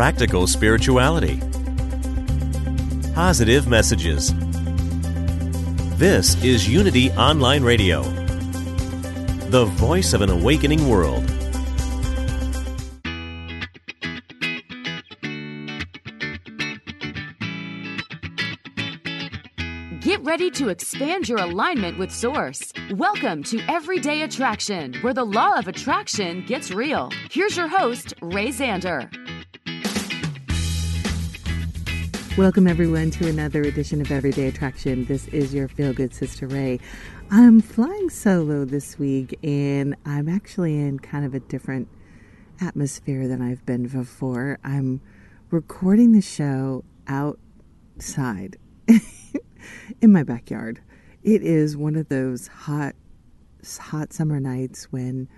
practical spirituality, positive messages. This is Unity Online Radio, the voice of an awakening world. Get ready to expand your alignment with Source. Welcome to Everyday Attraction, where the law of attraction gets real. Here's your host, Ray Zander. Welcome, everyone, to another edition of Everyday Attraction. This is your feel good sister, Ray. I'm flying solo this week, and I'm actually in kind of a different atmosphere than I've been before. I'm recording the show outside in my backyard. It is one of those hot, hot summer nights when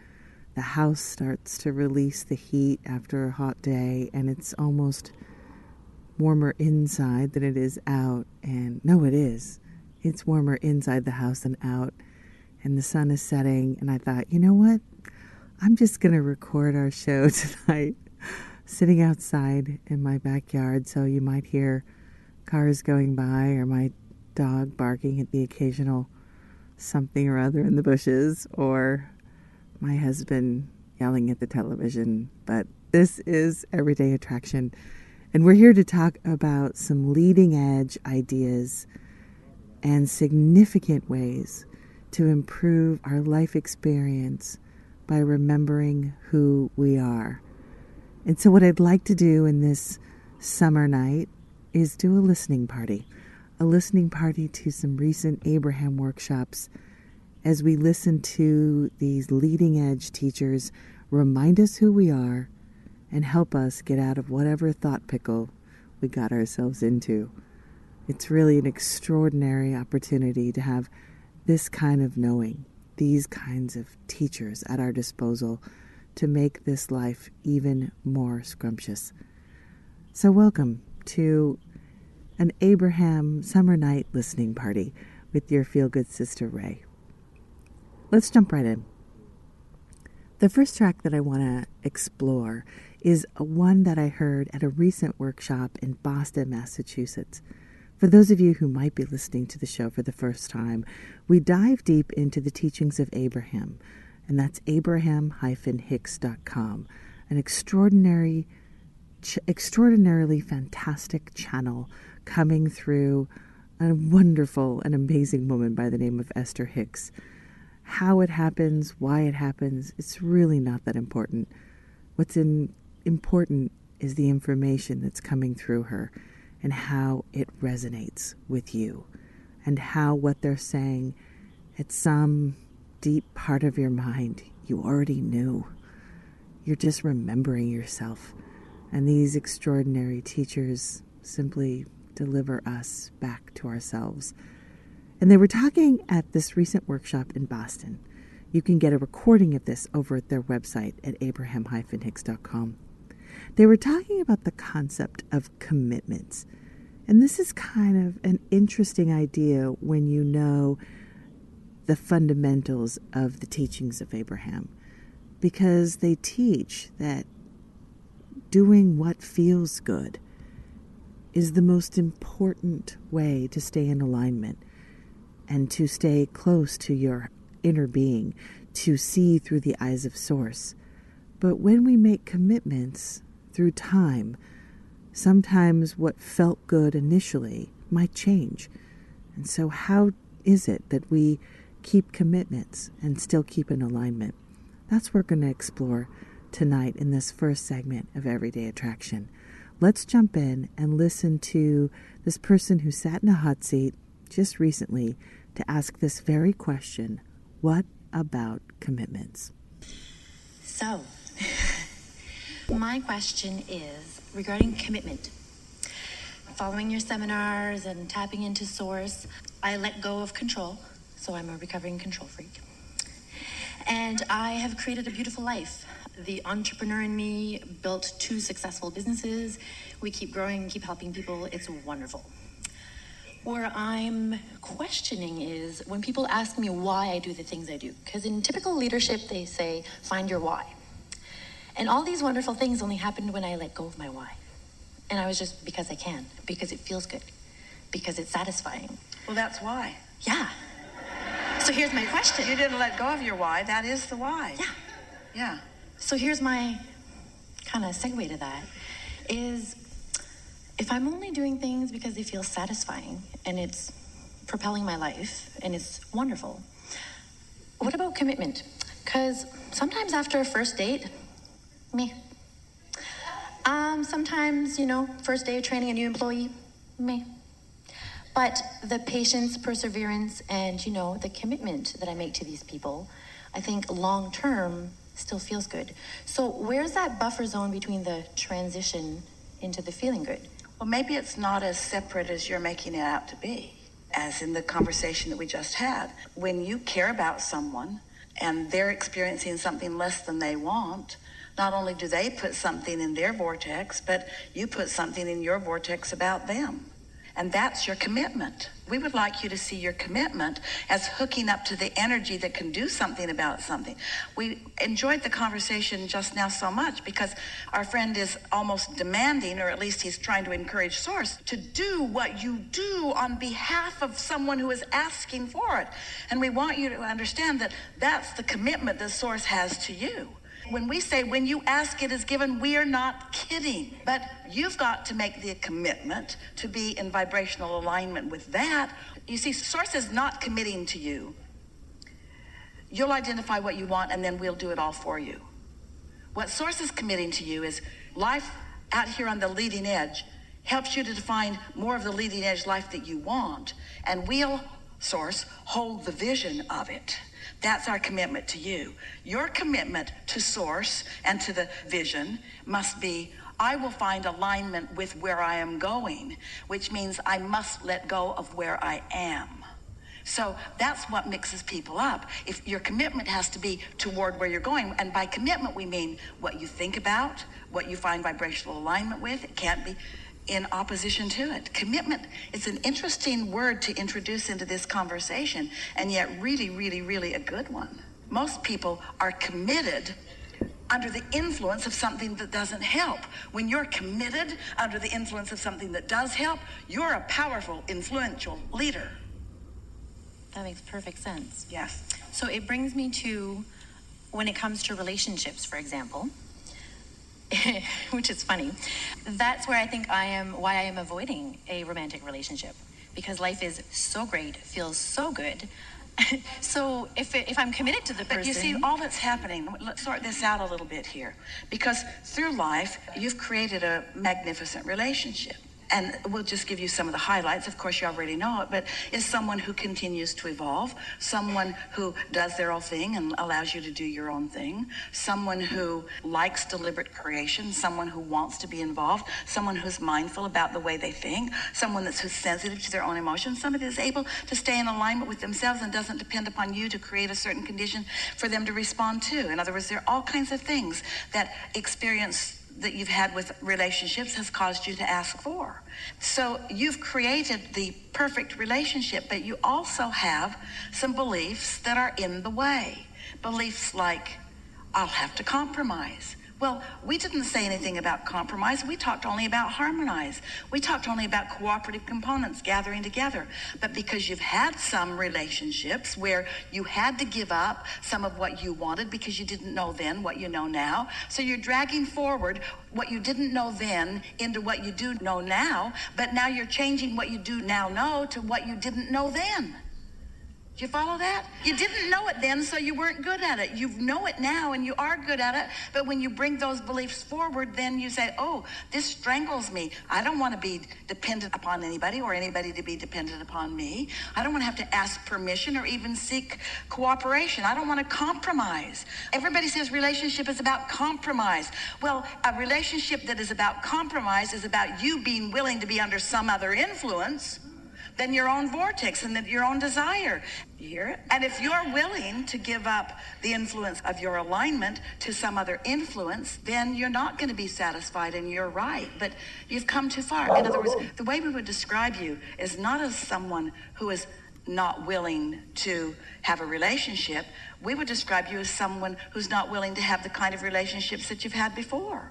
the house starts to release the heat after a hot day, and it's almost warmer inside than it is out. And no, it is. It's warmer inside the house than out. And the sun is setting. And I thought, you know what? I'm just going to record our show tonight sitting outside in my backyard. So you might hear cars going by or my dog barking at the occasional something or other in the bushes or my husband yelling at the television. But this is Everyday Attraction. And we're here to talk about some leading edge ideas and significant ways to improve our life experience by remembering who we are. And so, what I'd like to do in this summer night is do a listening party, a listening party to some recent Abraham workshops as we listen to these leading edge teachers remind us who we are and help us get out of whatever thought pickle we got ourselves into. It's really an extraordinary opportunity to have this kind of knowing, these kinds of teachers at our disposal to make this life even more scrumptious. So, welcome to an Abraham summer night listening party with your feel good sister Ray. Let's jump right in. The first track that I want to explore is one that I heard at a recent workshop in Boston, Massachusetts. For those of you who might be listening to the show for the first time, we dive deep into the teachings of Abraham, and that's abraham-hicks.com, an extraordinary ch- extraordinarily fantastic channel coming through a wonderful and amazing woman by the name of Esther Hicks. How it happens, why it happens, it's really not that important. What's in important is the information that's coming through her and how it resonates with you and how what they're saying at some deep part of your mind you already knew. You're just remembering yourself. And these extraordinary teachers simply deliver us back to ourselves. And they were talking at this recent workshop in Boston. You can get a recording of this over at their website at abraham-hicks.com. They were talking about the concept of commitments. And this is kind of an interesting idea when you know the fundamentals of the teachings of Abraham, because they teach that doing what feels good is the most important way to stay in alignment and to stay close to your inner being, to see through the eyes of Source. But when we make commitments, through time, sometimes what felt good initially might change. And so, how is it that we keep commitments and still keep in alignment? That's what we're going to explore tonight in this first segment of Everyday Attraction. Let's jump in and listen to this person who sat in a hot seat just recently to ask this very question What about commitments? So, my question is regarding commitment. Following your seminars and tapping into source, I let go of control, so I'm a recovering control freak. And I have created a beautiful life. The entrepreneur in me built two successful businesses. We keep growing, keep helping people. It's wonderful. Where I'm questioning is when people ask me why I do the things I do. Because in typical leadership, they say, find your why. And all these wonderful things only happened when I let go of my why. And I was just because I can, because it feels good, because it's satisfying. Well, that's why. Yeah. So here's my question. You didn't let go of your why. That is the why. Yeah. Yeah. So here's my kind of segue to that is if I'm only doing things because they feel satisfying and it's propelling my life and it's wonderful, what about commitment? Because sometimes after a first date, me. Um, sometimes, you know, first day of training a new employee, me. But the patience, perseverance, and, you know, the commitment that I make to these people, I think long term still feels good. So, where's that buffer zone between the transition into the feeling good? Well, maybe it's not as separate as you're making it out to be, as in the conversation that we just had. When you care about someone and they're experiencing something less than they want, not only do they put something in their vortex, but you put something in your vortex about them. And that's your commitment. We would like you to see your commitment as hooking up to the energy that can do something about something. We enjoyed the conversation just now so much because our friend is almost demanding, or at least he's trying to encourage Source to do what you do on behalf of someone who is asking for it. And we want you to understand that that's the commitment that Source has to you. When we say when you ask it is given, we are not kidding. But you've got to make the commitment to be in vibrational alignment with that. You see, Source is not committing to you. You'll identify what you want and then we'll do it all for you. What Source is committing to you is life out here on the leading edge helps you to define more of the leading edge life that you want, and we'll, Source, hold the vision of it. That's our commitment to you. Your commitment to source and to the vision must be I will find alignment with where I am going, which means I must let go of where I am. So that's what mixes people up. If your commitment has to be toward where you're going, and by commitment we mean what you think about, what you find vibrational alignment with. It can't be in opposition to it. Commitment its an interesting word to introduce into this conversation, and yet really, really, really a good one. Most people are committed under the influence of something that doesn't help. When you're committed under the influence of something that does help, you're a powerful, influential leader. That makes perfect sense. Yes. So it brings me to when it comes to relationships, for example, which is funny. That's where I think I am, why I am avoiding a romantic relationship because life is so great, feels so good. so if, if I'm committed to the person. But you see, all that's happening, let's sort this out a little bit here. Because through life, you've created a magnificent relationship and we'll just give you some of the highlights. Of course, you already know it, but is someone who continues to evolve, someone who does their own thing and allows you to do your own thing, someone who likes deliberate creation, someone who wants to be involved, someone who's mindful about the way they think, someone that's who's sensitive to their own emotions, somebody that's able to stay in alignment with themselves and doesn't depend upon you to create a certain condition for them to respond to. In other words, there are all kinds of things that experience that you've had with relationships has caused you to ask for. So you've created the perfect relationship, but you also have some beliefs that are in the way. Beliefs like, I'll have to compromise. Well, we didn't say anything about compromise. We talked only about harmonize. We talked only about cooperative components gathering together. But because you've had some relationships where you had to give up some of what you wanted because you didn't know then what you know now, so you're dragging forward what you didn't know then into what you do know now, but now you're changing what you do now know to what you didn't know then. Do you follow that? You didn't know it then, so you weren't good at it. You know it now and you are good at it. But when you bring those beliefs forward, then you say, oh, this strangles me. I don't want to be dependent upon anybody or anybody to be dependent upon me. I don't want to have to ask permission or even seek cooperation. I don't want to compromise. Everybody says relationship is about compromise. Well, a relationship that is about compromise is about you being willing to be under some other influence than your own vortex and your own desire. You hear it? And if you're willing to give up the influence of your alignment to some other influence, then you're not going to be satisfied and you're right. But you've come too far. In other words, the way we would describe you is not as someone who is not willing to have a relationship. We would describe you as someone who's not willing to have the kind of relationships that you've had before.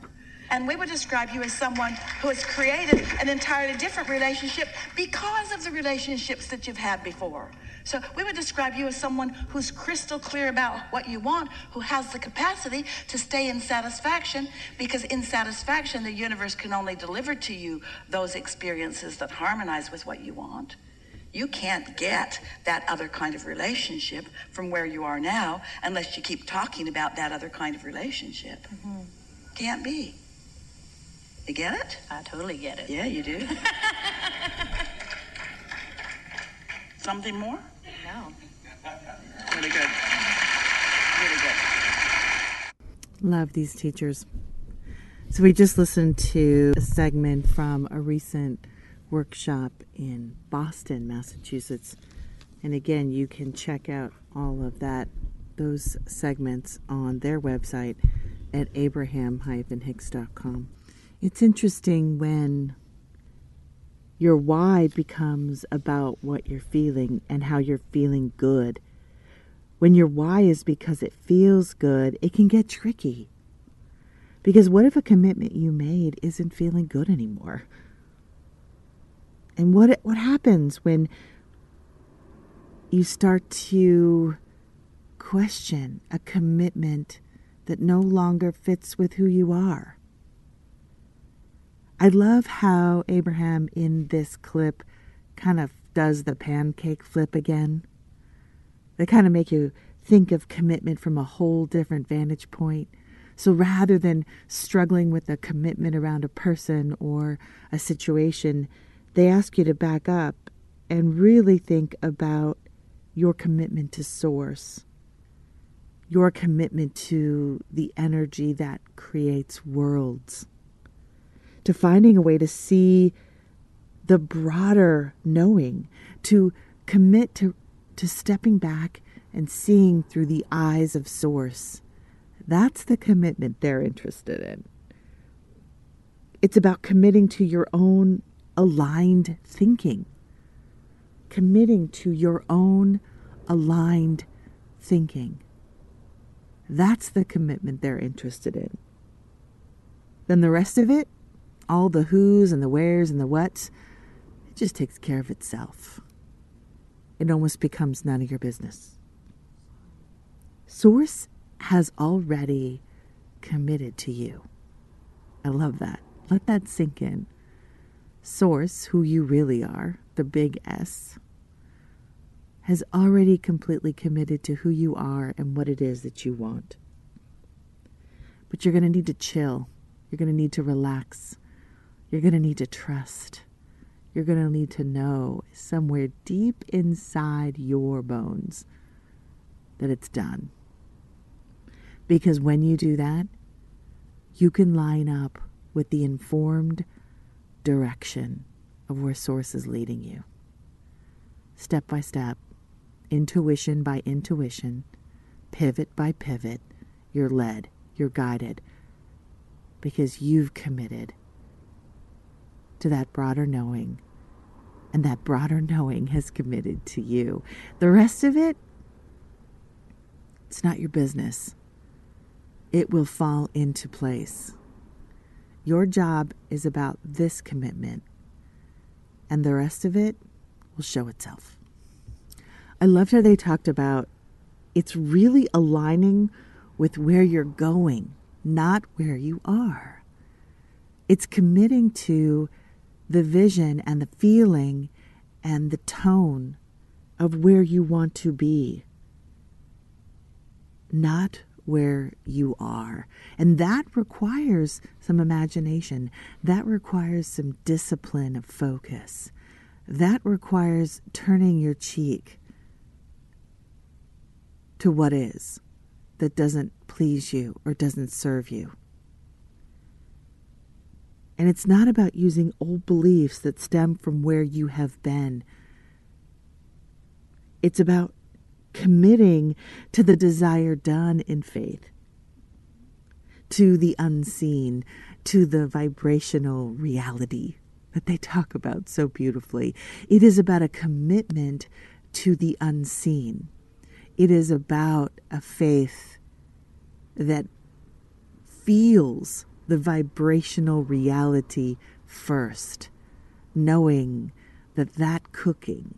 And we would describe you as someone who has created an entirely different relationship because of the relationships that you've had before. So we would describe you as someone who's crystal clear about what you want, who has the capacity to stay in satisfaction, because in satisfaction, the universe can only deliver to you those experiences that harmonize with what you want. You can't get that other kind of relationship from where you are now unless you keep talking about that other kind of relationship. Mm-hmm. Can't be. You get it? I totally get it. Yeah, you do. Something more? No. Really good. Really good. Love these teachers. So we just listened to a segment from a recent workshop in Boston, Massachusetts. And again, you can check out all of that, those segments on their website at abraham-hicks.com. It's interesting when your why becomes about what you're feeling and how you're feeling good. When your why is because it feels good, it can get tricky. Because what if a commitment you made isn't feeling good anymore? And what what happens when you start to question a commitment that no longer fits with who you are? I love how Abraham in this clip kind of does the pancake flip again. They kind of make you think of commitment from a whole different vantage point. So rather than struggling with a commitment around a person or a situation, they ask you to back up and really think about your commitment to source, your commitment to the energy that creates worlds to finding a way to see the broader knowing, to commit to, to stepping back and seeing through the eyes of Source. That's the commitment they're interested in. It's about committing to your own aligned thinking, committing to your own aligned thinking. That's the commitment they're interested in. Then the rest of it all the who's and the where's and the what's, it just takes care of itself. It almost becomes none of your business. Source has already committed to you. I love that. Let that sink in. Source, who you really are, the big S, has already completely committed to who you are and what it is that you want. But you're going to need to chill. You're going to need to relax. You're going to need to trust. You're going to need to know somewhere deep inside your bones that it's done. Because when you do that, you can line up with the informed direction of where Source is leading you. Step by step, intuition by intuition, pivot by pivot, you're led, you're guided, because you've committed to that broader knowing. And that broader knowing has committed to you. The rest of it, it's not your business. It will fall into place. Your job is about this commitment, and the rest of it will show itself. I loved how they talked about it's really aligning with where you're going, not where you are. It's committing to the vision and the feeling and the tone of where you want to be, not where you are. And that requires some imagination. That requires some discipline of focus. That requires turning your cheek to what is that doesn't please you or doesn't serve you. And it's not about using old beliefs that stem from where you have been. It's about committing to the desire done in faith, to the unseen, to the vibrational reality that they talk about so beautifully. It is about a commitment to the unseen. It is about a faith that feels the vibrational reality first, knowing that that cooking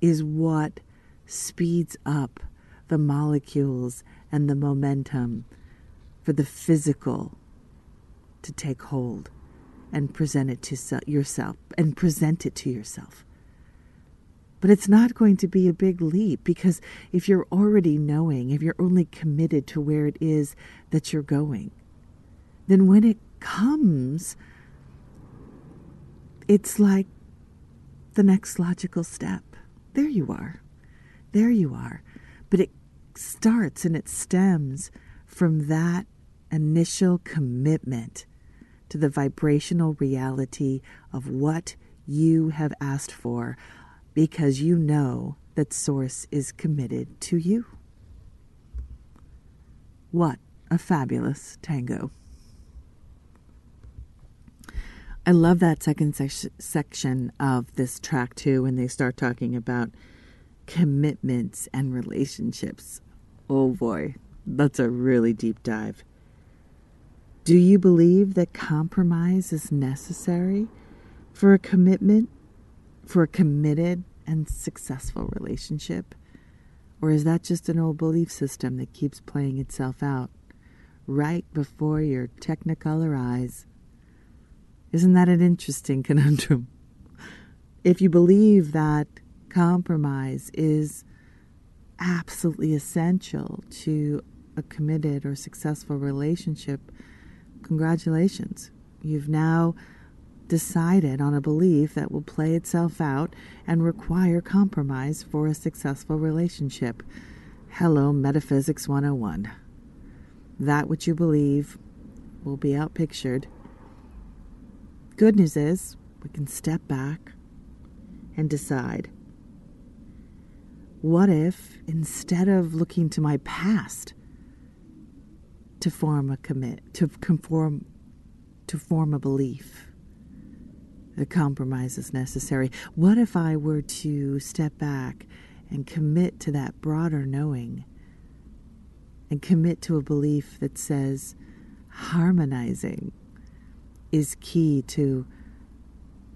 is what speeds up the molecules and the momentum for the physical to take hold and present it to yourself and present it to yourself. But it's not going to be a big leap because if you're already knowing, if you're only committed to where it is that you're going, then when it comes, it's like the next logical step. There you are. There you are. But it starts and it stems from that initial commitment to the vibrational reality of what you have asked for because you know that Source is committed to you. What a fabulous tango! I love that second sec- section of this track too when they start talking about commitments and relationships. Oh boy, that's a really deep dive. Do you believe that compromise is necessary for a commitment, for a committed and successful relationship? Or is that just an old belief system that keeps playing itself out right before your technicolor eyes? Isn't that an interesting conundrum? If you believe that compromise is absolutely essential to a committed or successful relationship, congratulations. You've now decided on a belief that will play itself out and require compromise for a successful relationship. Hello, Metaphysics 101. That which you believe will be outpictured. Good news is we can step back and decide. What if instead of looking to my past to form a commit to conform to form a belief a compromise is necessary. What if i were to step back and commit to that broader knowing and commit to a belief that says harmonizing is key to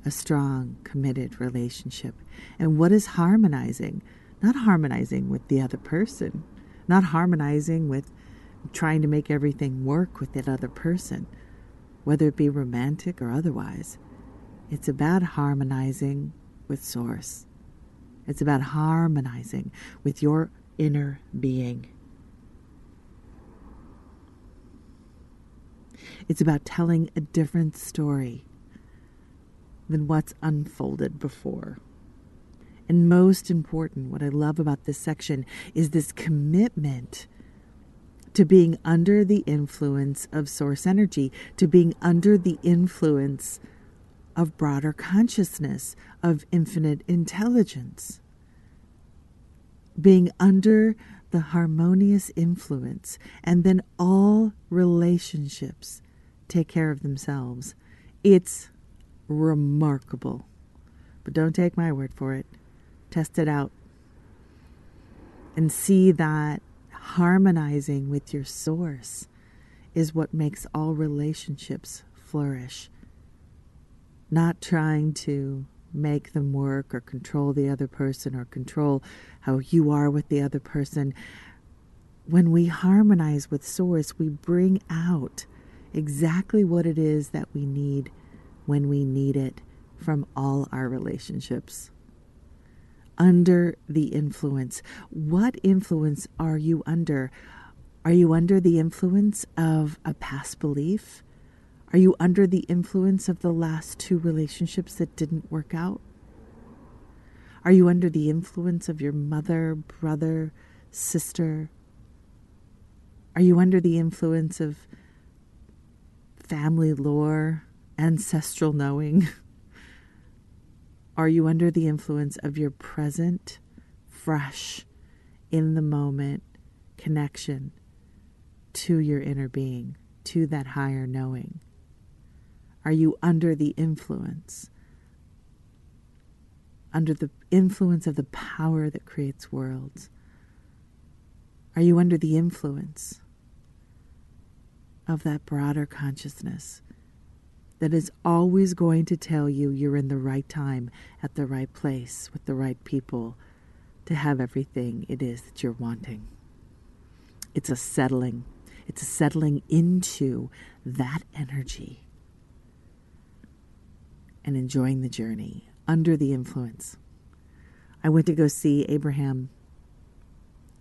a strong, committed relationship. And what is harmonizing? Not harmonizing with the other person, not harmonizing with trying to make everything work with that other person, whether it be romantic or otherwise. It's about harmonizing with Source. It's about harmonizing with your inner being. It's about telling a different story than what's unfolded before. And most important, what I love about this section is this commitment to being under the influence of source energy, to being under the influence of broader consciousness, of infinite intelligence, being under the harmonious influence, and then all relationships take care of themselves. It's remarkable. But don't take my word for it. Test it out. And see that harmonizing with your source is what makes all relationships flourish. Not trying to make them work or control the other person or control how you are with the other person. When we harmonize with Source, we bring out exactly what it is that we need when we need it from all our relationships. Under the influence. What influence are you under? Are you under the influence of a past belief? Are you under the influence of the last two relationships that didn't work out? Are you under the influence of your mother, brother, sister? Are you under the influence of family lore, ancestral knowing? Are you under the influence of your present, fresh, in the moment connection to your inner being, to that higher knowing? Are you under the influence? Under the influence of the power that creates worlds? Are you under the influence of that broader consciousness that is always going to tell you you're in the right time, at the right place, with the right people to have everything it is that you're wanting. It's a settling, it's a settling into that energy and enjoying the journey under the influence. I went to go see Abraham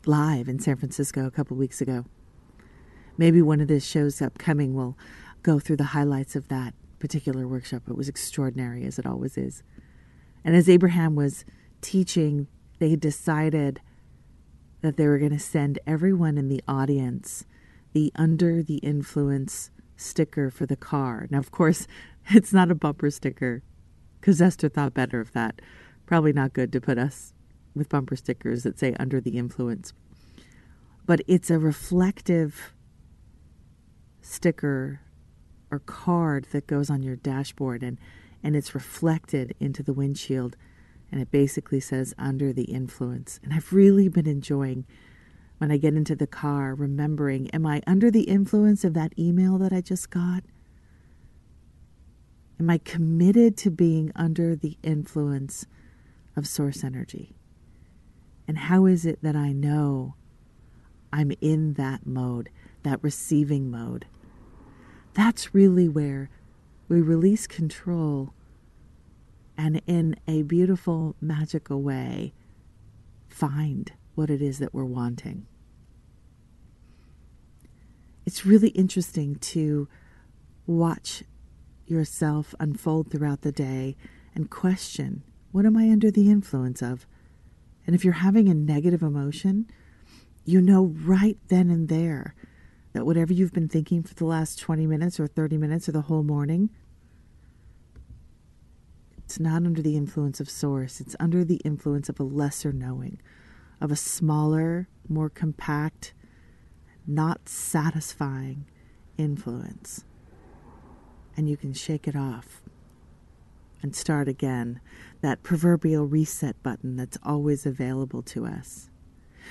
live in San Francisco a couple weeks ago. Maybe one of the shows upcoming will go through the highlights of that particular workshop. It was extraordinary, as it always is. And as Abraham was teaching, they decided that they were going to send everyone in the audience the under the influence sticker for the car. Now, of course, it's not a bumper sticker because Esther thought better of that. Probably not good to put us with bumper stickers that say under the influence. But it's a reflective sticker or card that goes on your dashboard and, and it's reflected into the windshield and it basically says under the influence. And I've really been enjoying when I get into the car remembering am I under the influence of that email that I just got? Am I committed to being under the influence of source energy? And how is it that I know I'm in that mode, that receiving mode? That's really where we release control and, in a beautiful, magical way, find what it is that we're wanting. It's really interesting to watch yourself unfold throughout the day and question what am I under the influence of? And if you're having a negative emotion, you know right then and there that whatever you've been thinking for the last 20 minutes or 30 minutes or the whole morning, it's not under the influence of source. It's under the influence of a lesser knowing, of a smaller, more compact, not satisfying influence. And you can shake it off and start again. That proverbial reset button that's always available to us.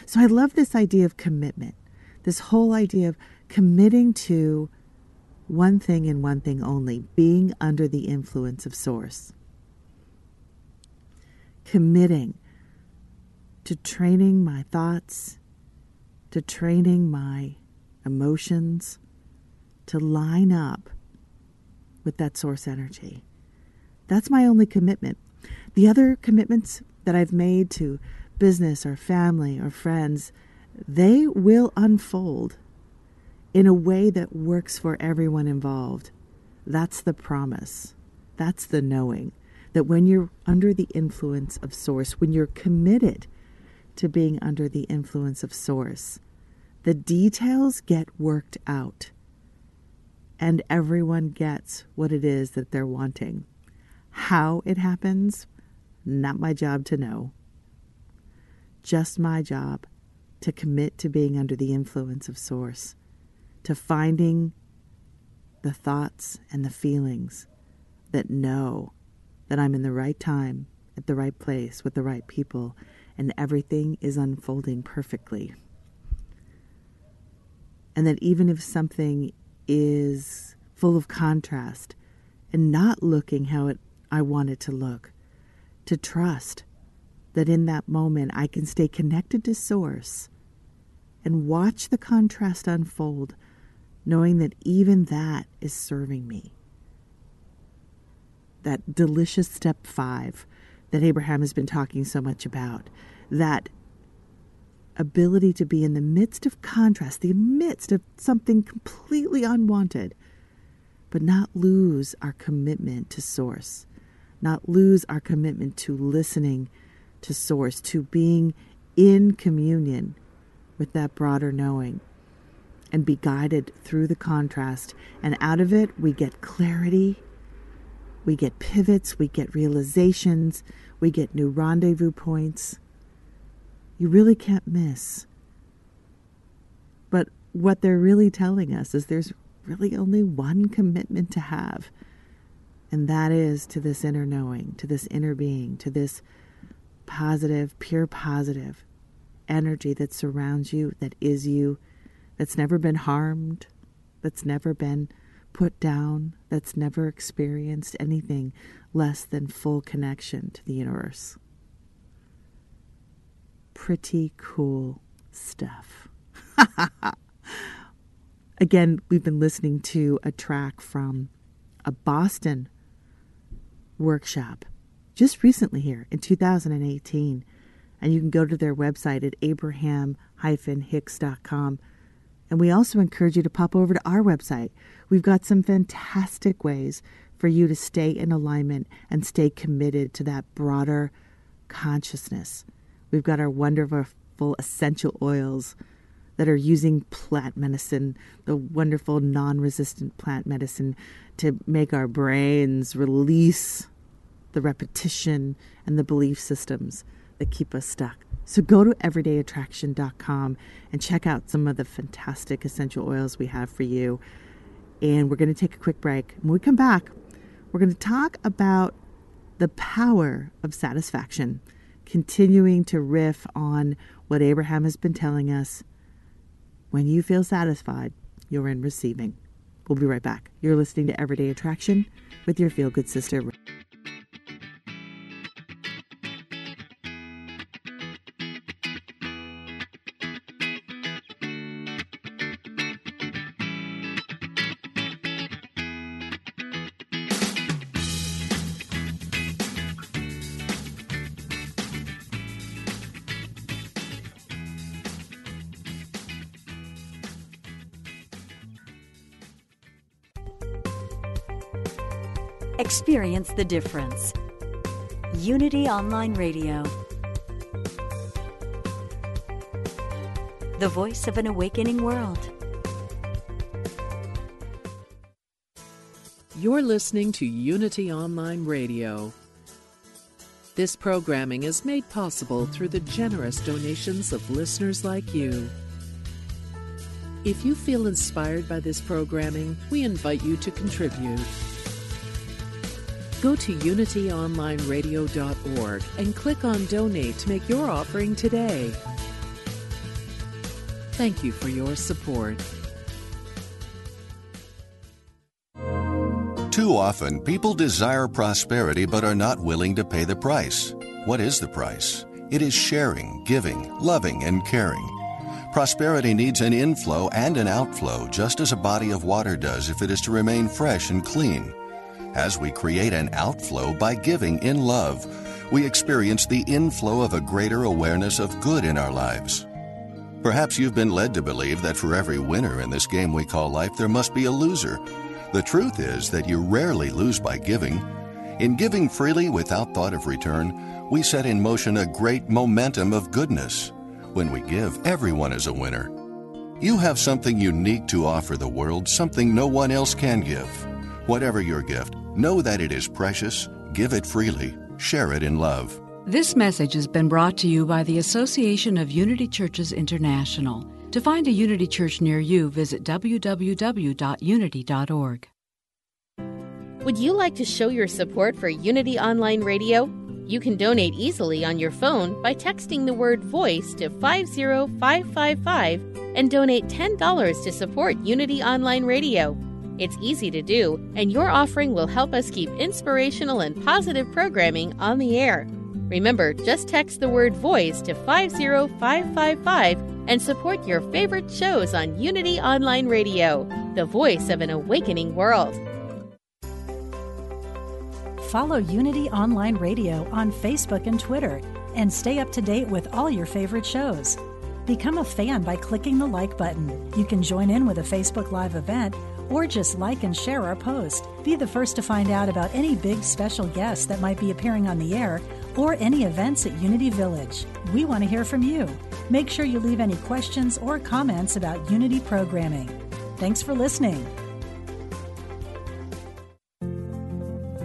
So I love this idea of commitment, this whole idea of committing to one thing and one thing only being under the influence of Source. Committing to training my thoughts, to training my emotions to line up with that source energy. That's my only commitment. The other commitments that I've made to business or family or friends, they will unfold in a way that works for everyone involved. That's the promise. That's the knowing that when you're under the influence of Source, when you're committed to being under the influence of Source, the details get worked out and everyone gets what it is that they're wanting. How it happens, not my job to know. Just my job to commit to being under the influence of Source to finding the thoughts and the feelings that know that I'm in the right time, at the right place, with the right people, and everything is unfolding perfectly. And that even if something is full of contrast and not looking how it, I want it to look, to trust that in that moment I can stay connected to Source and watch the contrast unfold knowing that even that is serving me. That delicious step five that Abraham has been talking so much about, that ability to be in the midst of contrast, the midst of something completely unwanted, but not lose our commitment to Source, not lose our commitment to listening to Source, to being in communion with that broader knowing and be guided through the contrast. And out of it, we get clarity, we get pivots, we get realizations, we get new rendezvous points. You really can't miss. But what they're really telling us is there's really only one commitment to have, and that is to this inner knowing, to this inner being, to this positive, pure positive energy that surrounds you, that is you, that's never been harmed, that's never been put down, that's never experienced anything less than full connection to the universe. Pretty cool stuff. Again, we've been listening to a track from a Boston workshop just recently here in 2018. And you can go to their website at abraham-hicks.com. And we also encourage you to pop over to our website. We've got some fantastic ways for you to stay in alignment and stay committed to that broader consciousness. We've got our wonderful essential oils that are using plant medicine, the wonderful non resistant plant medicine, to make our brains release the repetition and the belief systems that keep us stuck. So go to everydayattraction.com and check out some of the fantastic essential oils we have for you. And we're going to take a quick break. When we come back, we're going to talk about the power of satisfaction, continuing to riff on what Abraham has been telling us. When you feel satisfied, you're in receiving. We'll be right back. You're listening to Everyday Attraction with your feel good sister. Experience the difference. Unity Online Radio. The voice of an awakening world. You're listening to Unity Online Radio. This programming is made possible through the generous donations of listeners like you. If you feel inspired by this programming, we invite you to contribute. Go to unityonlineradio.org and click on Donate to make your offering today. Thank you for your support. Too often, people desire prosperity but are not willing to pay the price. What is the price? It is sharing, giving, loving, and caring. Prosperity needs an inflow and an outflow, just as a body of water does if it is to remain fresh and clean. As we create an outflow by giving in love, we experience the inflow of a greater awareness of good in our lives. Perhaps you've been led to believe that for every winner in this game we call life, there must be a loser. The truth is that you rarely lose by giving. In giving freely without thought of return, we set in motion a great momentum of goodness. When we give, everyone is a winner. You have something unique to offer the world, something no one else can give. Whatever your gift, know that it is precious, give it freely, share it in love. This message has been brought to you by the Association of Unity Churches International. To find a Unity Church near you, visit www.unity.org. Would you like to show your support for Unity Online Radio? You can donate easily on your phone by texting the word VOICE to 50555 and donate $10 to support Unity Online Radio. It's easy to do, and your offering will help us keep inspirational and positive programming on the air. Remember, just text the word VOICE to 50555 and support your favorite shows on Unity Online Radio, the voice of an awakening world. Follow Unity Online Radio on Facebook and Twitter and stay up to date with all your favorite shows. Become a fan by clicking the like button. You can join in with a Facebook Live event or just like and share our post. Be the first to find out about any big special guests that might be appearing on the air or any events at Unity Village. We want to hear from you. Make sure you leave any questions or comments about Unity programming. Thanks for listening.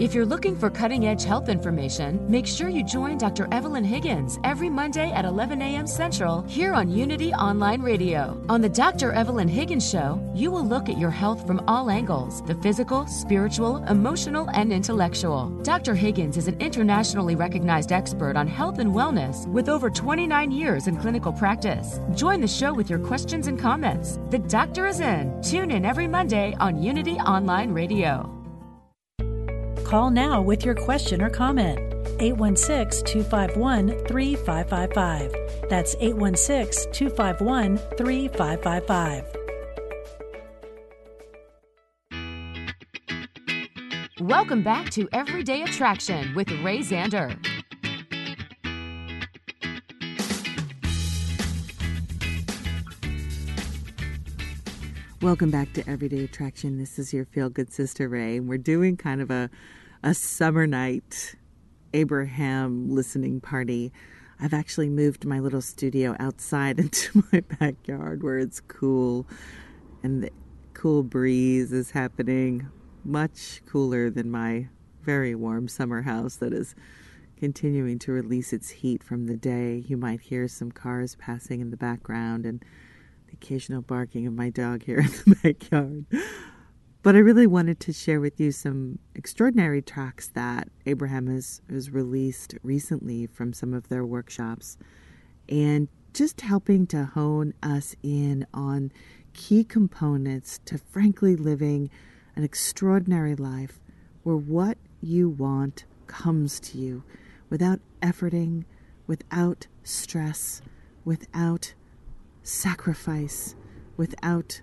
If you're looking for cutting edge health information, make sure you join Dr. Evelyn Higgins every Monday at 11 a.m. Central here on Unity Online Radio. On the Dr. Evelyn Higgins Show, you will look at your health from all angles the physical, spiritual, emotional, and intellectual. Dr. Higgins is an internationally recognized expert on health and wellness with over 29 years in clinical practice. Join the show with your questions and comments. The doctor is in. Tune in every Monday on Unity Online Radio. Call now with your question or comment. 816 251 3555. That's 816 251 3555. Welcome back to Everyday Attraction with Ray Zander. Welcome back to Everyday Attraction. This is your feel good sister Ray. And we're doing kind of a a summer night Abraham listening party. I've actually moved my little studio outside into my backyard where it's cool and the cool breeze is happening, much cooler than my very warm summer house that is continuing to release its heat from the day. You might hear some cars passing in the background and occasional barking of my dog here in the backyard. But I really wanted to share with you some extraordinary tracks that Abraham has, has released recently from some of their workshops and just helping to hone us in on key components to frankly living an extraordinary life where what you want comes to you without efforting, without stress, without sacrifice, without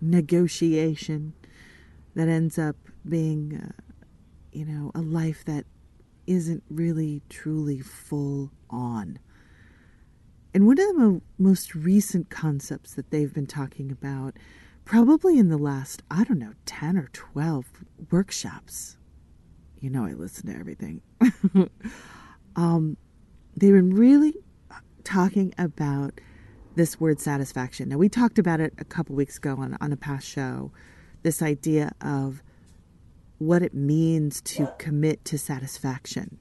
negotiation that ends up being, uh, you know, a life that isn't really truly full on. And one of the mo- most recent concepts that they've been talking about, probably in the last, I don't know, 10 or 12 workshops, you know, I listen to everything. um, they've been really talking about this word satisfaction. Now, we talked about it a couple weeks ago on, on a past show this idea of what it means to commit to satisfaction,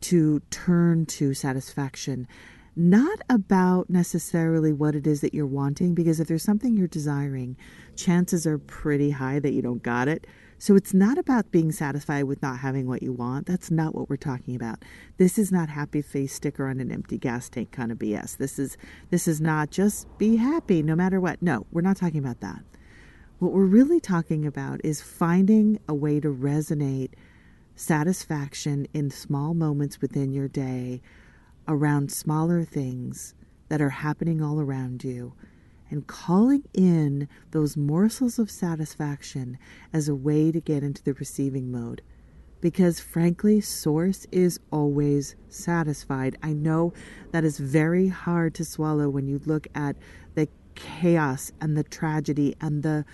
to turn to satisfaction, not about necessarily what it is that you're wanting, because if there's something you're desiring, chances are pretty high that you don't got it. So it's not about being satisfied with not having what you want. That's not what we're talking about. This is not happy face sticker on an empty gas tank kind of BS. This is this is not just be happy no matter what. No, we're not talking about that. What we're really talking about is finding a way to resonate satisfaction in small moments within your day around smaller things that are happening all around you and calling in those morsels of satisfaction as a way to get into the receiving mode. Because frankly, Source is always satisfied. I know that is very hard to swallow when you look at the chaos and the tragedy and the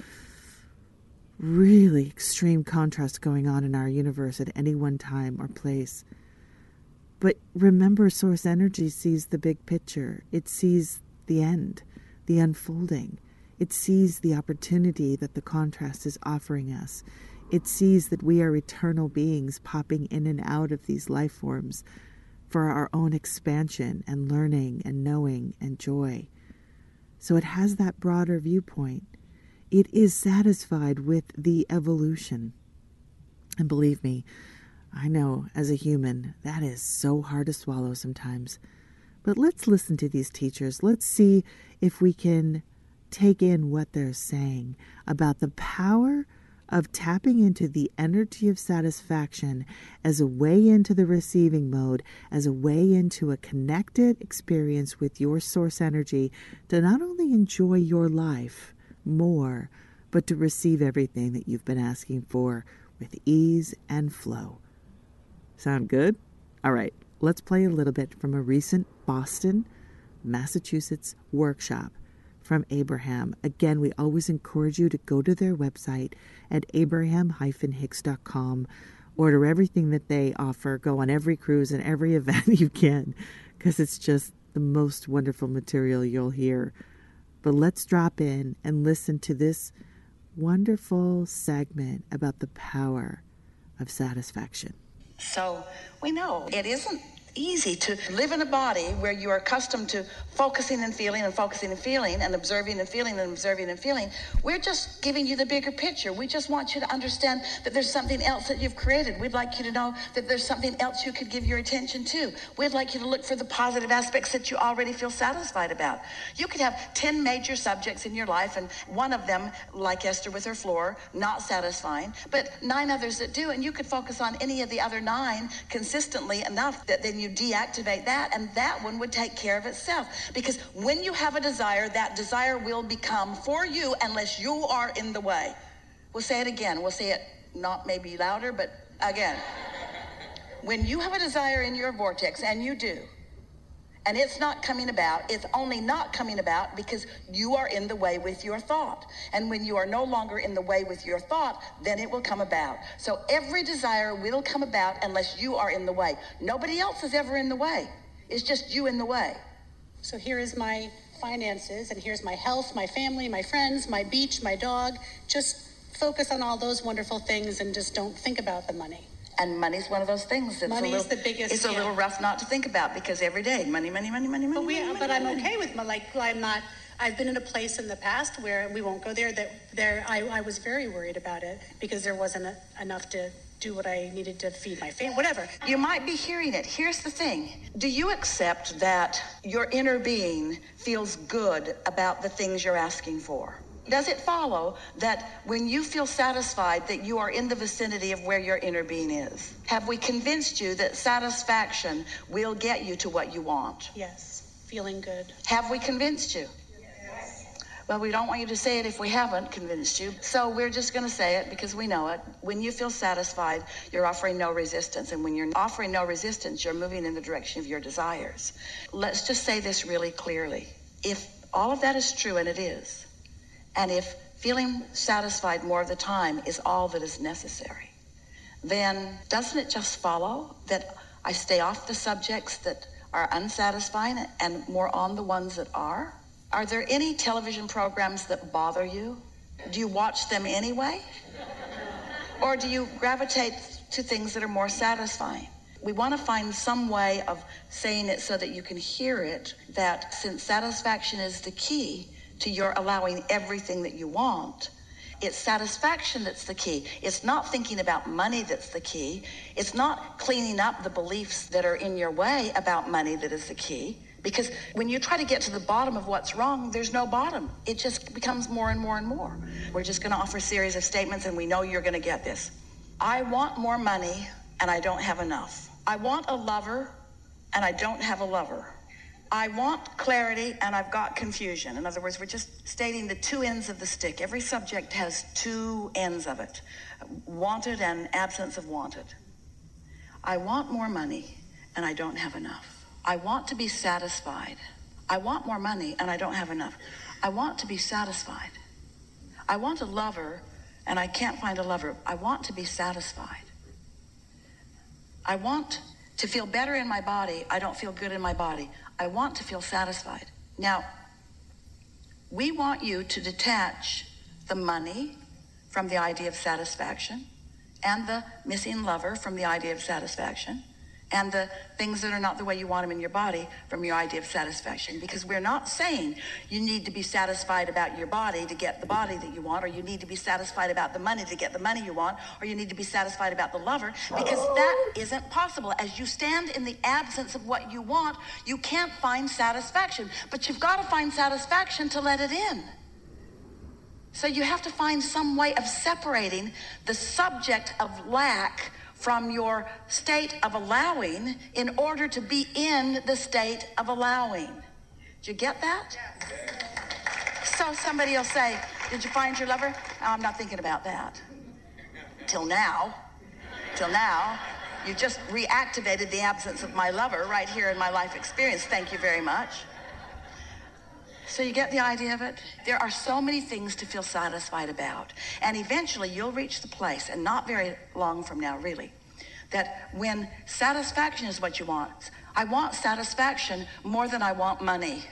really extreme contrast going on in our universe at any one time or place. But remember, source energy sees the big picture, it sees the end, the unfolding. It sees the opportunity that the contrast is offering us. It sees that we are eternal beings popping in and out of these life forms for our own expansion and learning and knowing and joy. So it has that broader viewpoint. It is satisfied with the evolution. And believe me, I know as a human that is so hard to swallow sometimes. But let's listen to these teachers. Let's see if we can take in what they're saying about the power of tapping into the energy of satisfaction as a way into the receiving mode, as a way into a connected experience with your source energy to not only enjoy your life more, but to receive everything that you've been asking for with ease and flow. Sound good? All right, let's play a little bit from a recent Boston, Massachusetts workshop from Abraham. Again, we always encourage you to go to their website at abraham-hicks.com, order everything that they offer, go on every cruise and every event you can, because it's just the most wonderful material you'll hear. But let's drop in and listen to this wonderful segment about the power of satisfaction? So we know it isn't easy to live in a body where you are accustomed to focusing and feeling and focusing and feeling and observing and feeling and observing and feeling. We're just giving you the bigger picture. We just want you to understand that there's something else that you've created. We'd like you to know that there's something else you could give your attention to. We'd like you to look for the positive aspects that you already feel satisfied about. You could have 10 major subjects in your life, and one of them, like Esther with her floor, not satisfying, but nine others that do, and you could focus on any of the other nine consistently enough that then you deactivate that, and that one would take care of itself. Because when you have a desire, that desire will become for you unless you are in the way. We'll say it again. We'll say it not maybe louder, but again. When you have a desire in your vortex, and you do, and it's not coming about, it's only not coming about because you are in the way with your thought. And when you are no longer in the way with your thought, then it will come about. So every desire will come about unless you are in the way. Nobody else is ever in the way. It's just you in the way. So here is my finances, and here's my health, my family, my friends, my beach, my dog. Just focus on all those wonderful things and just don't think about the money. And money's one of those things that's Money a is little, the biggest, It's a little rough not to think about because every day money, money, money, money, money. But we, money, but money, I'm money. okay with my like. I'm not. I've been in a place in the past where we won't go there. That there, I, I was very worried about it because there wasn't a, enough to do what I needed to feed my family. Whatever. You might be hearing it. Here's the thing. Do you accept that your inner being feels good about the things you're asking for? Does it follow that when you feel satisfied that you are in the vicinity of where your inner being is? Have we convinced you that satisfaction will get you to what you want? Yes, feeling good. Have we convinced you? Yes. Well, we don't want you to say it if we haven't convinced you. So we're just going to say it because we know it. When you feel satisfied, you're offering no resistance. And when you're offering no resistance, you're moving in the direction of your desires. Let's just say this really clearly. If all of that is true, and it is, and if feeling satisfied more of the time is all that is necessary, then doesn't it just follow that I stay off the subjects that are unsatisfying and more on the ones that are? Are there any television programs that bother you? Do you watch them anyway? Or do you gravitate to things that are more satisfying? We want to find some way of saying it so that you can hear it that since satisfaction is the key to your allowing everything that you want, it's satisfaction that's the key. It's not thinking about money that's the key. It's not cleaning up the beliefs that are in your way about money that is the key. Because when you try to get to the bottom of what's wrong, there's no bottom. It just becomes more and more and more. We're just going to offer a series of statements, and we know you're going to get this. I want more money, and I don't have enough. I want a lover, and I don't have a lover. I want clarity, and I've got confusion. In other words, we're just stating the two ends of the stick. Every subject has two ends of it wanted and absence of wanted. I want more money, and I don't have enough. I want to be satisfied. I want more money and I don't have enough. I want to be satisfied. I want a lover and I can't find a lover. I want to be satisfied. I want to feel better in my body. I don't feel good in my body. I want to feel satisfied. Now, we want you to detach the money from the idea of satisfaction and the missing lover from the idea of satisfaction and the things that are not the way you want them in your body from your idea of satisfaction. Because we're not saying you need to be satisfied about your body to get the body that you want, or you need to be satisfied about the money to get the money you want, or you need to be satisfied about the lover, because that isn't possible. As you stand in the absence of what you want, you can't find satisfaction. But you've got to find satisfaction to let it in. So you have to find some way of separating the subject of lack from your state of allowing in order to be in the state of allowing. Did you get that? So somebody will say, Did you find your lover? I'm not thinking about that. Till now. Till now. You just reactivated the absence of my lover right here in my life experience. Thank you very much. So you get the idea of it? There are so many things to feel satisfied about. And eventually you'll reach the place, and not very long from now, really, that when satisfaction is what you want, I want satisfaction more than I want money.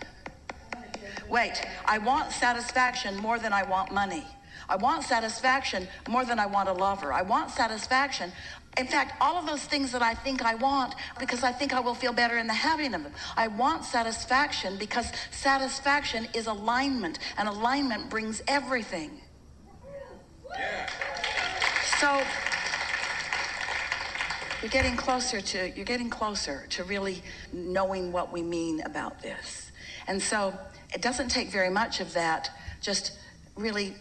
Wait, I want satisfaction more than I want money. I want satisfaction more than I want a lover. I want satisfaction. In fact, all of those things that I think I want because I think I will feel better in the having of them. I want satisfaction because satisfaction is alignment, and alignment brings everything. So you're getting closer to you're getting closer to really knowing what we mean about this. And so it doesn't take very much of that, just really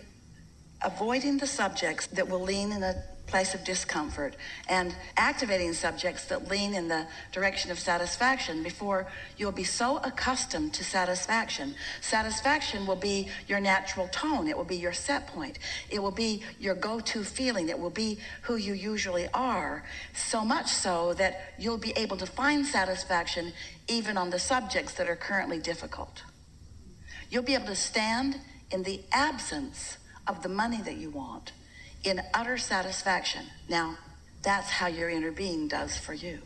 avoiding the subjects that will lean in a place of discomfort and activating subjects that lean in the direction of satisfaction before you'll be so accustomed to satisfaction. Satisfaction will be your natural tone. It will be your set point. It will be your go-to feeling. It will be who you usually are. So much so that you'll be able to find satisfaction even on the subjects that are currently difficult. You'll be able to stand in the absence of the money that you want in utter satisfaction. Now, that's how your inner being does for you.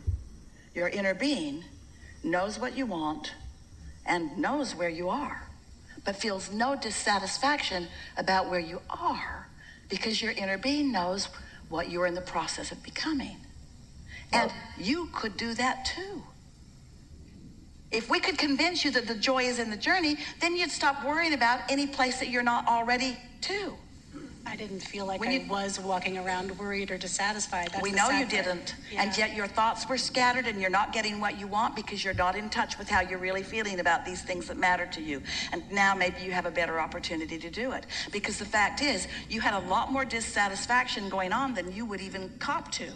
Your inner being knows what you want and knows where you are, but feels no dissatisfaction about where you are because your inner being knows what you're in the process of becoming. And you could do that too. If we could convince you that the joy is in the journey, then you'd stop worrying about any place that you're not already to. I didn't feel like When I you- was walking around worried or dissatisfied. That's we know you didn't. Yeah. And yet your thoughts were scattered and you're not getting what you want because you're not in touch with how you're really feeling about these things that matter to you. And now maybe you have a better opportunity to do it. Because the fact is, you had a lot more dissatisfaction going on than you would even cop to.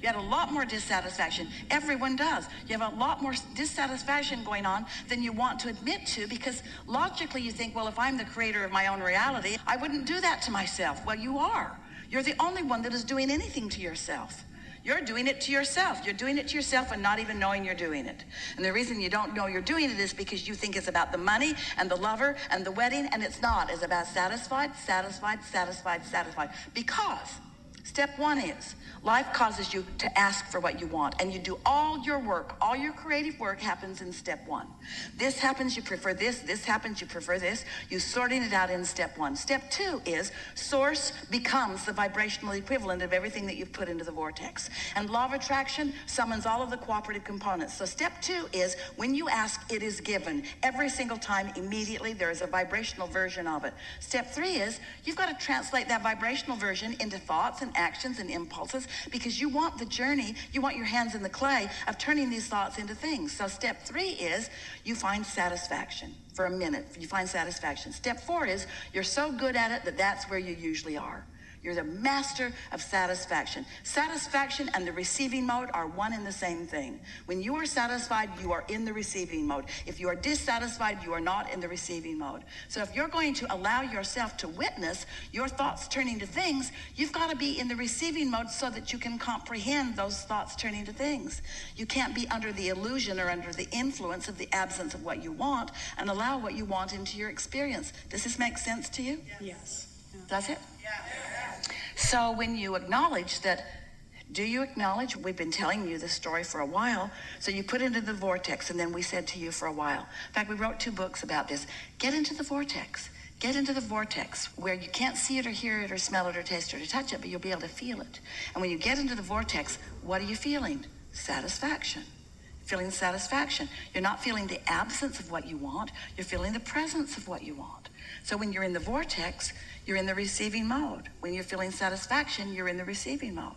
You had a lot more dissatisfaction. Everyone does. You have a lot more dissatisfaction going on than you want to admit to because logically you think, well, if I'm the creator of my own reality, I wouldn't do that to myself. Well, you are. You're the only one that is doing anything to yourself. You're doing it to yourself. You're doing it to yourself and not even knowing you're doing it. And the reason you don't know you're doing it is because you think it's about the money and the lover and the wedding, and it's not. It's about satisfied, satisfied, satisfied, satisfied. Because Step one is life causes you to ask for what you want, and you do all your work, all your creative work happens in step one. This happens, you prefer this, this happens, you prefer this. You sorting it out in step one. Step two is source becomes the vibrational equivalent of everything that you've put into the vortex. And law of attraction summons all of the cooperative components. So step two is when you ask, it is given. Every single time, immediately, there is a vibrational version of it. Step three is you've got to translate that vibrational version into thoughts and actions and impulses because you want the journey, you want your hands in the clay of turning these thoughts into things. So step three is you find satisfaction for a minute. You find satisfaction. Step four is you're so good at it that that's where you usually are. You're the master of satisfaction. Satisfaction and the receiving mode are one and the same thing. When you are satisfied, you are in the receiving mode. If you are dissatisfied, you are not in the receiving mode. So if you're going to allow yourself to witness your thoughts turning to things, you've got to be in the receiving mode so that you can comprehend those thoughts turning to things. You can't be under the illusion or under the influence of the absence of what you want and allow what you want into your experience. Does this make sense to you? Yes. Does it? So when you acknowledge that, do you acknowledge we've been telling you this story for a while? So you put into the vortex, and then we said to you for a while. In fact, we wrote two books about this. Get into the vortex. Get into the vortex where you can't see it or hear it or smell it or taste it or touch it, but you'll be able to feel it. And when you get into the vortex, what are you feeling? Satisfaction feeling satisfaction. You're not feeling the absence of what you want, you're feeling the presence of what you want. So when you're in the vortex, you're in the receiving mode. When you're feeling satisfaction, you're in the receiving mode.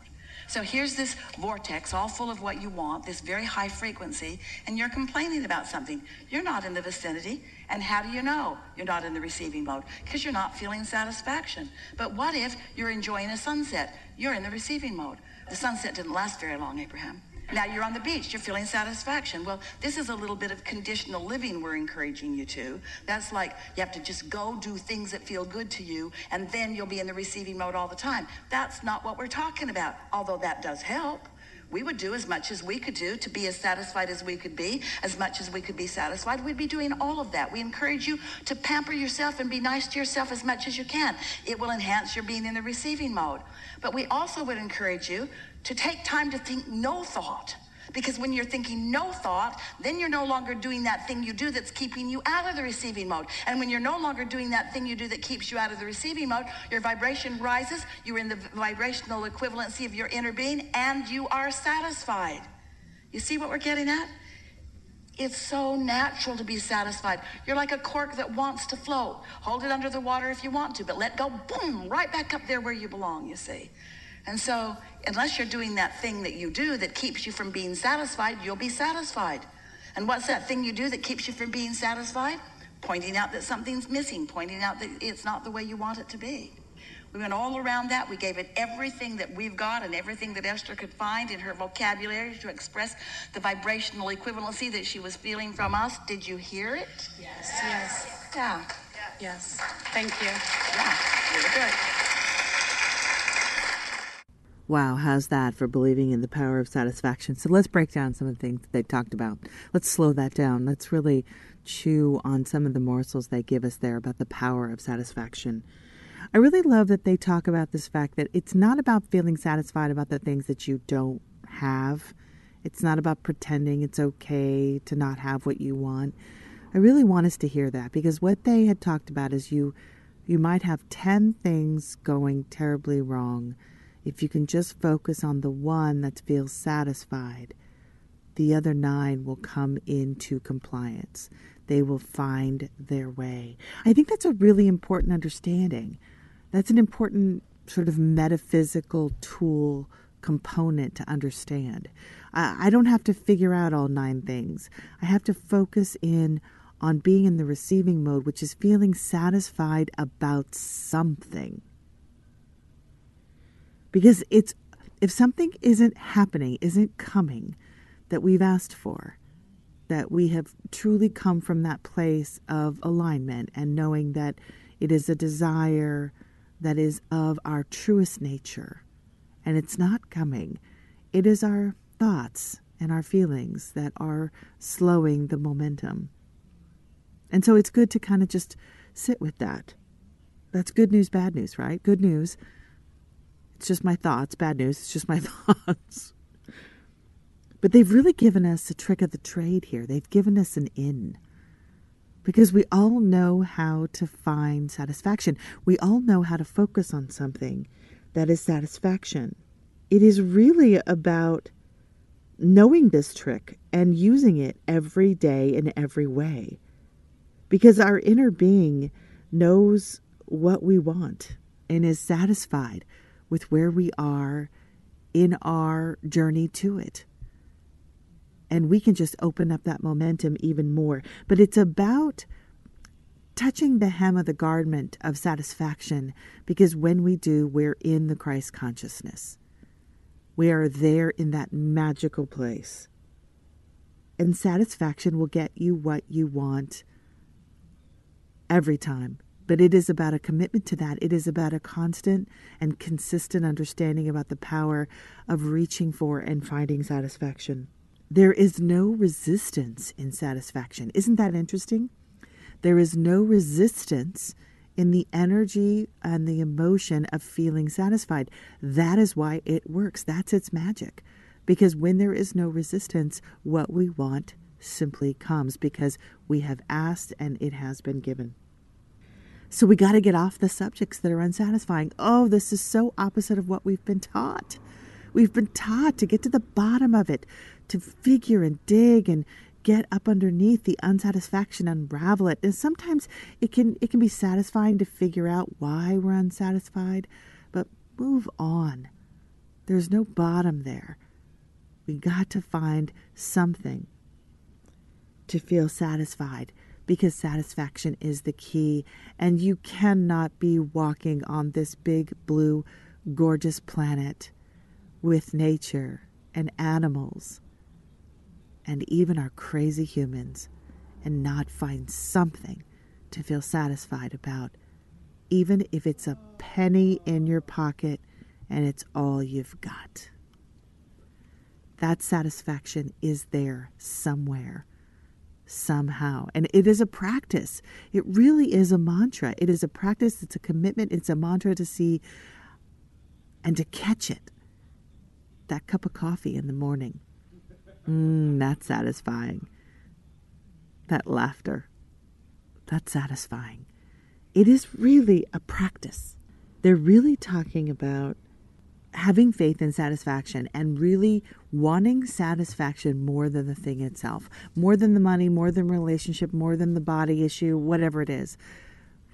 So here's this vortex all full of what you want, this very high frequency, and you're complaining about something. You're not in the vicinity. And how do you know you're not in the receiving mode? Because you're not feeling satisfaction. But what if you're enjoying a sunset? You're in the receiving mode. The sunset didn't last very long, Abraham. Now you're on the beach, you're feeling satisfaction. Well, this is a little bit of conditional living we're encouraging you to. That's like you have to just go do things that feel good to you, and then you'll be in the receiving mode all the time. That's not what we're talking about, although that does help. We would do as much as we could do to be as satisfied as we could be, as much as we could be satisfied. We'd be doing all of that. We encourage you to pamper yourself and be nice to yourself as much as you can. It will enhance your being in the receiving mode. But we also would encourage you to take time to think no thought. Because when you're thinking no thought, then you're no longer doing that thing you do that's keeping you out of the receiving mode. And when you're no longer doing that thing you do that keeps you out of the receiving mode, your vibration rises, you're in the vibrational equivalency of your inner being, and you are satisfied. You see what we're getting at? It's so natural to be satisfied. You're like a cork that wants to float. Hold it under the water if you want to, but let go, boom, right back up there where you belong, you see. And so, unless you're doing that thing that you do that keeps you from being satisfied, you'll be satisfied. And what's that thing you do that keeps you from being satisfied? Pointing out that something's missing, pointing out that it's not the way you want it to be. We went all around that. We gave it everything that we've got and everything that Esther could find in her vocabulary to express the vibrational equivalency that she was feeling from us. Did you hear it? Yes. Yes. Yeah. Yes. Thank you. Yeah. Really good. Wow, how's that for believing in the power of satisfaction? So let's break down some of the things that they talked about. Let's slow that down. Let's really chew on some of the morsels they give us there about the power of satisfaction. I really love that they talk about this fact that it's not about feeling satisfied about the things that you don't have. It's not about pretending it's okay to not have what you want. I really want us to hear that because what they had talked about is you you might have 10 things going terribly wrong if you can just focus on the one that feels satisfied, the other nine will come into compliance. They will find their way. I think that's a really important understanding. That's an important sort of metaphysical tool component to understand. I, I don't have to figure out all nine things. I have to focus in on being in the receiving mode, which is feeling satisfied about something. Because it's if something isn't happening, isn't coming that we've asked for, that we have truly come from that place of alignment and knowing that it is a desire that is of our truest nature and it's not coming. It is our thoughts and our feelings that are slowing the momentum. And so it's good to kind of just sit with that. That's good news, bad news, right? Good news it's just my thoughts. Bad news. It's just my thoughts. But they've really given us a trick of the trade here. They've given us an in. Because we all know how to find satisfaction. We all know how to focus on something that is satisfaction. It is really about knowing this trick and using it every day in every way. Because our inner being knows what we want and is satisfied with where we are in our journey to it. And we can just open up that momentum even more. But it's about touching the hem of the garment of satisfaction because when we do, we're in the Christ consciousness. We are there in that magical place. And satisfaction will get you what you want every time. But it is about a commitment to that. It is about a constant and consistent understanding about the power of reaching for and finding satisfaction. There is no resistance in satisfaction. Isn't that interesting? There is no resistance in the energy and the emotion of feeling satisfied. That is why it works. That's its magic. Because when there is no resistance, what we want simply comes because we have asked and it has been given. So we got to get off the subjects that are unsatisfying. Oh, this is so opposite of what we've been taught. We've been taught to get to the bottom of it, to figure and dig and get up underneath the unsatisfaction, unravel it. And sometimes it can it can be satisfying to figure out why we're unsatisfied, but move on. There's no bottom there. We got to find something to feel satisfied because satisfaction is the key. And you cannot be walking on this big, blue, gorgeous planet with nature and animals and even our crazy humans and not find something to feel satisfied about, even if it's a penny in your pocket and it's all you've got. That satisfaction is there somewhere somehow. And it is a practice. It really is a mantra. It is a practice, it's a commitment, it's a mantra to see and to catch it. That cup of coffee in the morning. Mmm, that's satisfying. That laughter. That's satisfying. It is really a practice. They're really talking about having faith in satisfaction and really wanting satisfaction more than the thing itself, more than the money, more than relationship, more than the body issue, whatever it is.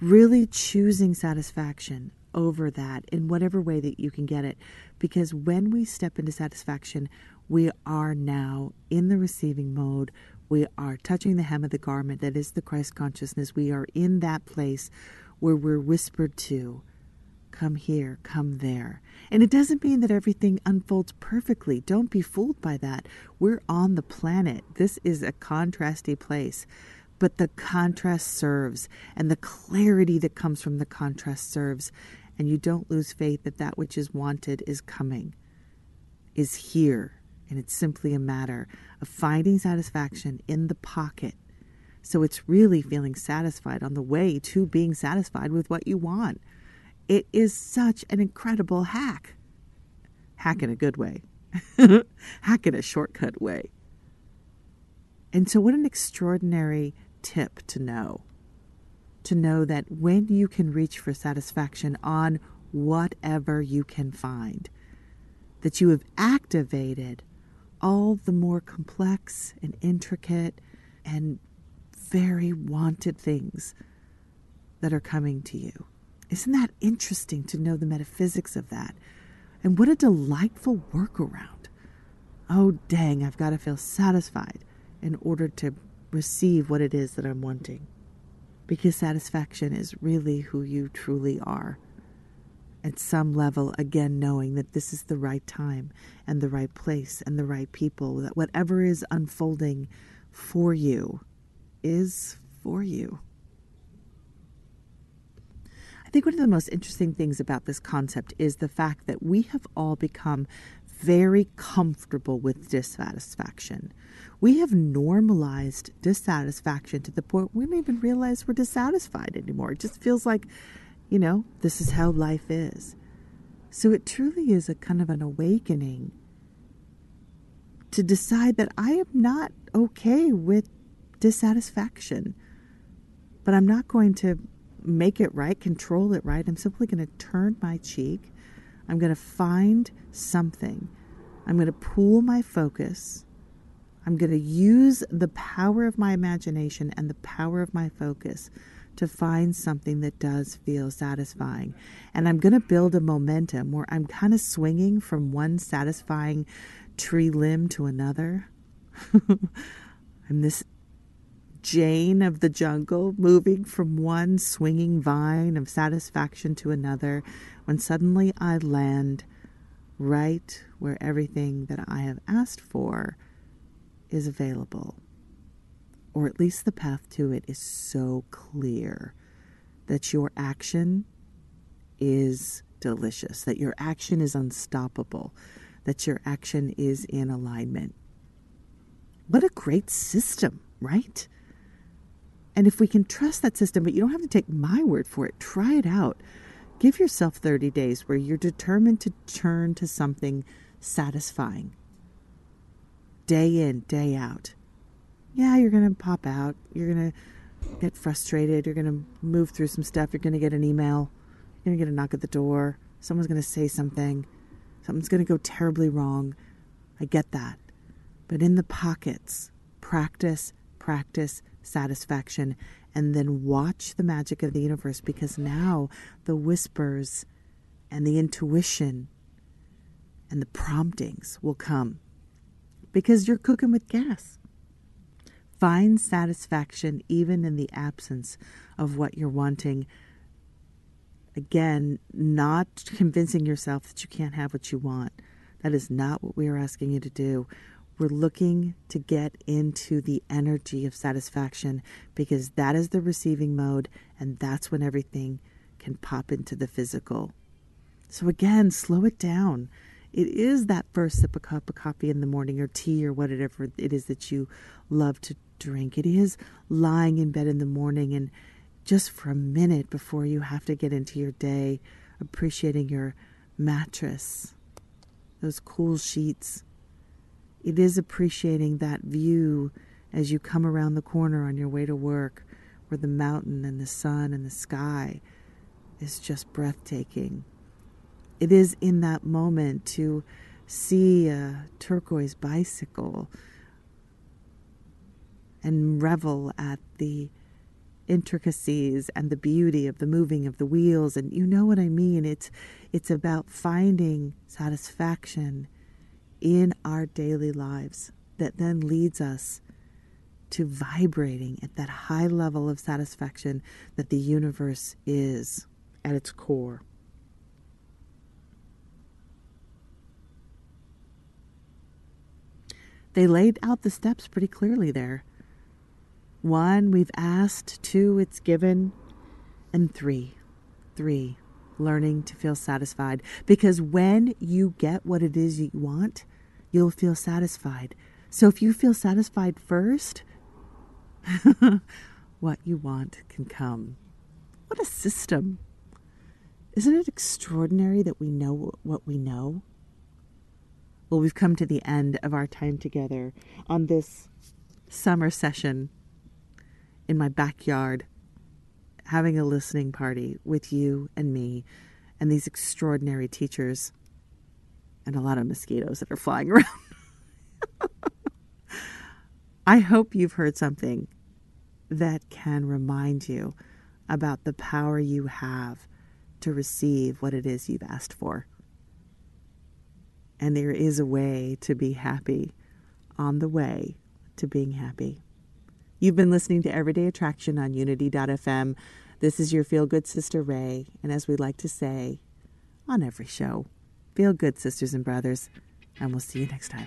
Really choosing satisfaction over that in whatever way that you can get it. Because when we step into satisfaction, we are now in the receiving mode. We are touching the hem of the garment that is the Christ consciousness. We are in that place where we're whispered to come here, come there. And it doesn't mean that everything unfolds perfectly. Don't be fooled by that. We're on the planet. This is a contrasty place. But the contrast serves, and the clarity that comes from the contrast serves. And you don't lose faith that that which is wanted is coming, is here. And it's simply a matter of finding satisfaction in the pocket. So it's really feeling satisfied on the way to being satisfied with what you want. It is such an incredible hack. Hack in a good way, hack in a shortcut way. And so, what an extraordinary tip to know. To know that when you can reach for satisfaction on whatever you can find, that you have activated all the more complex and intricate and very wanted things that are coming to you. Isn't that interesting to know the metaphysics of that? And what a delightful workaround. Oh, dang, I've got to feel satisfied in order to receive what it is that I'm wanting. Because satisfaction is really who you truly are. At some level, again, knowing that this is the right time and the right place and the right people, that whatever is unfolding for you is for you. I think one of the most interesting things about this concept is the fact that we have all become very comfortable with dissatisfaction. We have normalized dissatisfaction to the point we don't even realize we're dissatisfied anymore. It just feels like, you know, this is how life is. So it truly is a kind of an awakening to decide that I am not okay with dissatisfaction, but I'm not going to make it right, control it right. I'm simply going to turn my cheek. I'm going to find something. I'm going to pool my focus. I'm going to use the power of my imagination and the power of my focus to find something that does feel satisfying. And I'm going to build a momentum where I'm kind of swinging from one satisfying tree limb to another. I'm this Jane of the jungle, moving from one swinging vine of satisfaction to another, when suddenly I land right where everything that I have asked for is available. Or at least the path to it is so clear that your action is delicious, that your action is unstoppable, that your action is in alignment. What a great system, right? And if we can trust that system, but you don't have to take my word for it, try it out. Give yourself 30 days where you're determined to turn to something satisfying. Day in, day out. Yeah, you're going to pop out. You're going to get frustrated. You're going to move through some stuff. You're going to get an email. You're going to get a knock at the door. Someone's going to say something. Something's going to go terribly wrong. I get that. But in the pockets, practice, practice, satisfaction, and then watch the magic of the universe because now the whispers and the intuition and the promptings will come because you're cooking with gas. Find satisfaction even in the absence of what you're wanting. Again, not convincing yourself that you can't have what you want. That is not what we are asking you to do. We're looking to get into the energy of satisfaction because that is the receiving mode and that's when everything can pop into the physical. So, again, slow it down. It is that first sip of cup of coffee in the morning or tea or whatever it is that you love to drink. It is lying in bed in the morning and just for a minute before you have to get into your day, appreciating your mattress, those cool sheets, it is appreciating that view as you come around the corner on your way to work, where the mountain and the sun and the sky is just breathtaking. It is in that moment to see a turquoise bicycle and revel at the intricacies and the beauty of the moving of the wheels and you know what I mean it's it's about finding satisfaction in our daily lives that then leads us to vibrating at that high level of satisfaction that the universe is at its core. They laid out the steps pretty clearly there. One, we've asked. Two, it's given. And three, three, learning to feel satisfied. Because when you get what it is you want, you'll feel satisfied. So if you feel satisfied first, what you want can come. What a system. Isn't it extraordinary that we know what we know? Well, we've come to the end of our time together on this summer session in my backyard, having a listening party with you and me and these extraordinary teachers and a lot of mosquitoes that are flying around. I hope you've heard something that can remind you about the power you have to receive what it is you've asked for. And there is a way to be happy on the way to being happy. You've been listening to Everyday Attraction on Unity.fm. This is your Feel Good Sister Ray, and as we like to say on every show, feel good, sisters and brothers, and we'll see you next time.